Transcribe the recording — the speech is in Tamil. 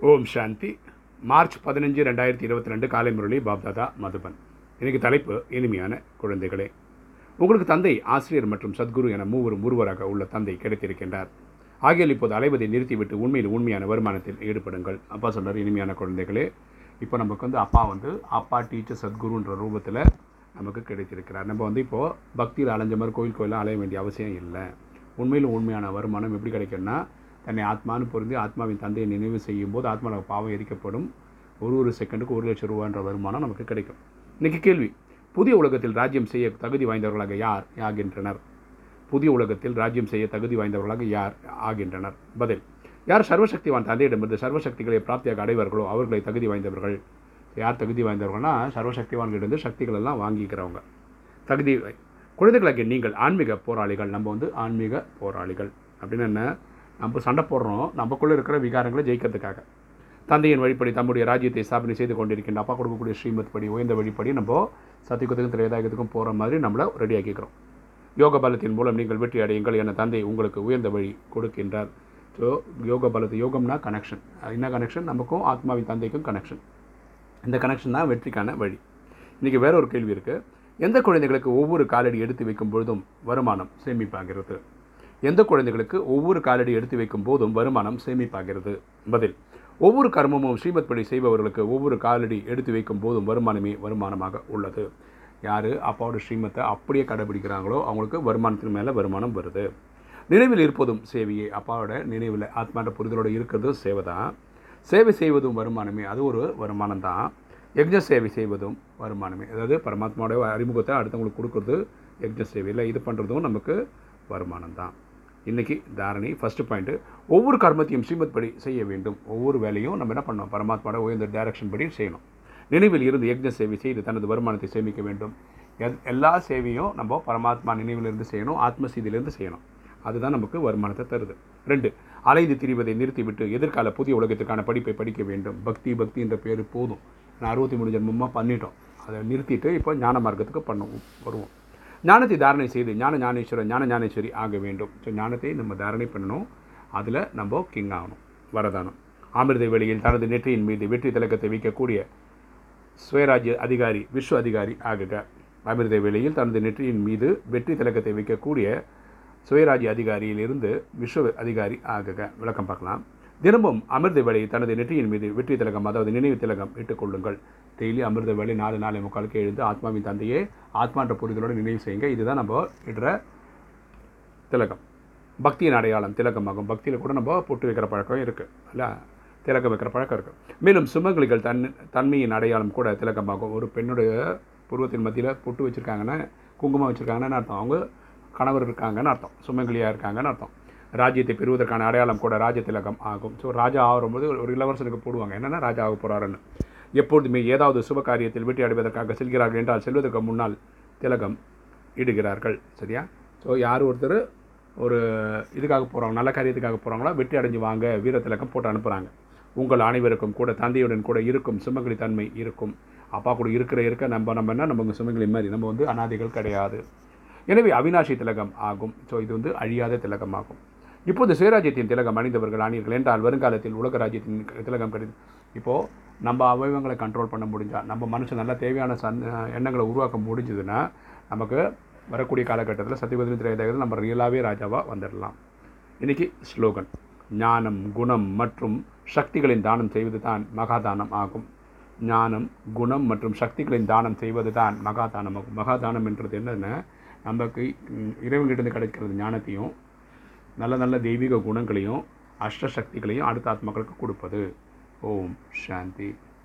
ஓம் சாந்தி. மார்ச் பதினஞ்சு ரெண்டாயிரத்தி இருபத்தி ரெண்டு காலை முரளி பாப்தாதா மதுபன். இன்றைக்கு தலைப்பு இனிமையான குழந்தைகளே. உங்களுக்கு தந்தை ஆசிரியர் மற்றும் சத்குரு என மூவரும் ஒருவராக உள்ள தந்தை கிடைத்திருக்கின்றார். ஆகியோர் இப்போது அலைவதை நிறுத்திவிட்டு உண்மையில் உண்மையான வருமானத்தில் ஈடுபடுங்கள். அப்பா சொல்கிறார் இனிமையான குழந்தைகளே. இப்போ நமக்கு வந்து அப்பா வந்து அப்பா டீச்சர் சத்குருன்ற ரூபத்தில் நமக்கு கிடைத்திருக்கிறார். நம்ம வந்து இப்போது பக்தியில் அலைஞ்ச மாதிரி கோயில் கோயிலாக அலைய வேண்டிய அவசியம் இல்லை. உண்மையிலும் உண்மையான வருமானம் எப்படி கிடைக்கும்னா தன்னை ஆத்மான்னு பொருந்தி ஆத்மாவின் தந்தையை நினைவு செய்யும் போது ஆத்மாவில் பாவம் எரிக்கப்படும். ஒரு ஒரு செகண்டுக்கு ஒரு லட்சம் ரூபான்ற வருமானம் நமக்கு கிடைக்கும். இன்றைக்கி கேள்வி புதிய உலகத்தில் ராஜ்யம் செய்ய தகுதி வாய்ந்தவர்களாக யார் ஆகின்றனர்? புதிய உலகத்தில் ராஜ்யம் செய்ய தகுதி வாய்ந்தவர்களாக யார் ஆகின்றனர்? பதில் யார் சர்வசக்திவான் தந்தையிடமிருந்து சர்வசக்திகளை பிராப்தியாக அடைவார்களோ அவர்களை தகுதி வாய்ந்தவர்கள். யார் தகுதி வாய்ந்தவர்கள்னா சர்வசக்திவான்களிடம் சக்திகள் எல்லாம் வாங்கிக்கிறவங்க. தகுதி குழந்தைகளுக்கு குழந்தைகளாகிய நீங்கள் ஆன்மீக போராளிகள். நம்ம வந்து ஆன்மீக போராளிகள். அப்படின்னு என்ன? நம்ம சண்டை போடுறோம் நமக்குள்ளே இருக்கிற விகாரங்களை ஜெயிக்கிறதுக்காக. தந்தையின் வழிப்படி தம்முடைய ராஜ்யத்தை ஸ்தாபனை செய்து கொண்டிருக்கின்ற அப்பா கொடுக்கக்கூடிய ஸ்ரீமத் படி உயர்ந்த வழிப்படி நம்ம சத்தியத்துக்கும் திரையதாயத்துக்கும் போகிற மாதிரி நம்மளை ரெடி ஆக்கிக்கிறோம். யோக பலத்தின் மூலம் நீங்கள் வெற்றி அடையுங்கள் என தந்தை உங்களுக்கு உயர்ந்த வழி கொடுக்கின்றார். ஸோ யோக பலத்து யோகம்னா கனெக்ஷன் என்ன கனெக்ஷன் நமக்கும் ஆத்மாவின் தந்தைக்கும் கனெக்ஷன் இந்த கனெக்ஷன் தான் வெற்றிக்கான வழி. இன்றைக்கி வேற ஒரு கேள்வி இருக்குது எந்த குழந்தைகளுக்கு ஒவ்வொரு காலடி எடுத்து வைக்கும் பொழுதும் வருமானம் சேமிப்பாகிறது? எந்த குழந்தைகளுக்கு ஒவ்வொரு காலடி எடுத்து வைக்கும் போதும் வருமானம் சேமிப்பாகிறது? பதில் ஒவ்வொரு கர்மமும் ஸ்ரீமத் படி செய்பவர்களுக்கு ஒவ்வொரு காலடி எடுத்து வைக்கும் போதும் வருமானமே வருமானமாக உள்ளது. யார்? அப்பாவோட ஸ்ரீமத்தை அப்படியே கடைபிடிக்கிறாங்களோ அவங்களுக்கு வருமானத்தின் மேலே வருமானம் வருது. நினைவில் இருப்பதும் சேவையே. அப்பாவோட நினைவில் ஆத்மாட்ட புரிதலோடு இருக்கிறதும் சேவை தான் சேவை செய்வதும் வருமானமே. அது ஒரு வருமானம் தான் யக்ஞ சேவை செய்வதும் வருமானமே. அதாவது பரமாத்மாவோட அறிமுகத்தை அடுத்தவங்களுக்கு கொடுக்குறது யக்ஞ இல்லை இது பண்ணுறதும் நமக்கு வருமானம் தான் இன்றைக்கி தாரணி ஃபஸ்ட்டு பாயிண்ட்டு ஒவ்வொரு கர்மத்தையும் ஸ்ரீமத் படி செய்ய வேண்டும். ஒவ்வொரு வேலையும் நம்ம என்ன பண்ணோம் பரமாத்மாவோட உயர்ந்த டைரக்ஷன் படி செய்யணும். நினைவில் இருந்து யக்ஞ சேவை செய்து தனது வருமானத்தை சேமிக்க வேண்டும். எல்லா சேவையும் நம்ம பரமாத்மா நினைவிலிருந்து செய்யணும் ஆத்மசீதியிலிருந்து செய்யணும். அதுதான் நமக்கு வருமானத்தை தருது. ரெண்டு அலைந்து திரிவதை நிறுத்திவிட்டு எதிர்கால புதிய உலகத்துக்கான படிப்பை படிக்க வேண்டும். பக்தி பக்தி என்ற பேர் போதும். நான் அறுபத்தி மூணு ஜென்மமாக பண்ணிட்டோம். அதை நிறுத்திட்டு இப்போ ஞான மார்க்கத்துக்கு பண்ணுவோம் வருவோம். ஞானத்தை தாரணை செய்து ஞான ஞானேஸ்வரர் ஞான ஞானேஸ்வரி ஆக வேண்டும். ஸோ ஞானத்தை நம்ம தாரணை பண்ணணும். அதில் நம்ம கிங் ஆகணும். வரதானம். அமிர்த வெளியில் தனது நெற்றியின் மீது வெற்றி திலக்கத்தை வைக்கக்கூடிய சுயராஜ்ய அதிகாரி விஸ்வ அதிகாரி ஆகுக அமிர்த வேளையில் தனது நெற்றியின் மீது வெற்றி திலக்கத்தை வைக்கக்கூடிய சுயராஜ்ய அதிகாரியிலிருந்து விஸ்வ அதிகாரி ஆகுக விளக்கம் பார்க்கலாம். தினமும் அமிர்த வேலையை தனது நெற்றியின் மீது வெற்றி திலகம் அதாவது நினைவு திலகம் இட்டுக் கொள்ளுங்கள். டெய்லி அமிர்த வேலை நாலு நாலு முக்காலுக்கு எழுந்து ஆத்மாவின் தந்தையே ஆத்மான்ற புரிதலோடு நினைவு செய்யுங்க. இதுதான் நம்ம இடுற திலகம். பக்தியின் அடையாளம் திலகமாகும். பக்தியில் கூட நம்ம பொட்டு வைக்கிற பழக்கம் இருக்குது இல்லை? திலகம் வைக்கிற பழக்கம் இருக்குது மேலும் சுமங்கலிகள் தன் தன்மையின் அடையாளம் கூட திலகமாகும். ஒரு பெண்ணுடைய புருவத்தின் மத்தியில் பொட்டு வச்சுருக்காங்கன்னா குங்குமம் வச்சுருக்காங்கன்னு அர்த்தம். அவங்க கணவர் இருக்காங்கன்னு அர்த்தம். சுமங்கலியாக இருக்காங்கன்னு அர்த்தம். ராஜ்யத்தை பெறுவதற்கான அடையாளம் கூட ராஜ திலகம் ஆகும். ஸோ ராஜா ஆகும்போது ஒரு இளவரசனுக்கு போடுவாங்க என்னென்னா ராஜா ஆக போகிறாருன்னு எப்பொழுதுமே ஏதாவது சுப காரியத்தில் வெற்றி அடைவதற்காக செல்கிறார்கள் என்றால் செல்வதற்கு முன்னால் திலகம் இடுகிறார்கள் சரியா? ஸோ யார் ஒருத்தர் ஒரு இதுக்காக போகிறாங்க நல்ல காரியத்துக்காக போகிறாங்களோ வெற்றி அடைஞ்சு வாங்க வீர திலகம் போட்டு அனுப்புகிறாங்க உங்கள் அனைவருக்கும் கூட தந்தையுடன் கூட இருக்கும் சுமங்கலி தன்மை இருக்கும். அப்பா கூட இருக்கிற இருக்க நம்ம நம்ம என்ன நம்ம சுமங்கலி மாதிரி நம்ம வந்து அனாதைகள் கிடையாது. எனவே அவினாஷி திலகம் ஆகும். ஸோ இது வந்து அழியாத திலகம் ஆகும். இப்போது சுயராஜ்யத்தின் திலகம் அணிந்தவர்கள் ஆனீர்கள் என்றால் வருங்காலத்தில் உலக ராஜ்யத்தின் திலகம் கிடைக்கும் இப்போது நம்ம அவயவங்களை கண்ட்ரோல் பண்ண முடிஞ்சால் நம்ம மனுஷன் நல்லா தேவையான சன் எண்ணங்களை உருவாக்க முடிஞ்சதுன்னா நமக்கு வரக்கூடிய காலகட்டத்தில் சத்தியபதினி திரையதகத்தில் நம்ம ரியலாகவே ராஜாவாக வந்துடலாம் இன்றைக்கி ஸ்லோகன் ஞானம் குணம் மற்றும் சக்திகளின் தானம் செய்வது தான் மகாதானம் ஆகும். ஞானம் குணம் மற்றும் சக்திகளின் தானம் செய்வது தான் மகாதானம் ஆகும். மகாதானம் என்றது என்னென்ன நமக்கு ம், கிடைக்கிறது ஞானத்தையும் நல்ல நல்ல தெய்வீக குணங்களையும் அஷ்ட சக்திகளையும் அடுத்த ஆத்மாக்களுக்கு கொடுப்பது. ஓம் சாந்தி.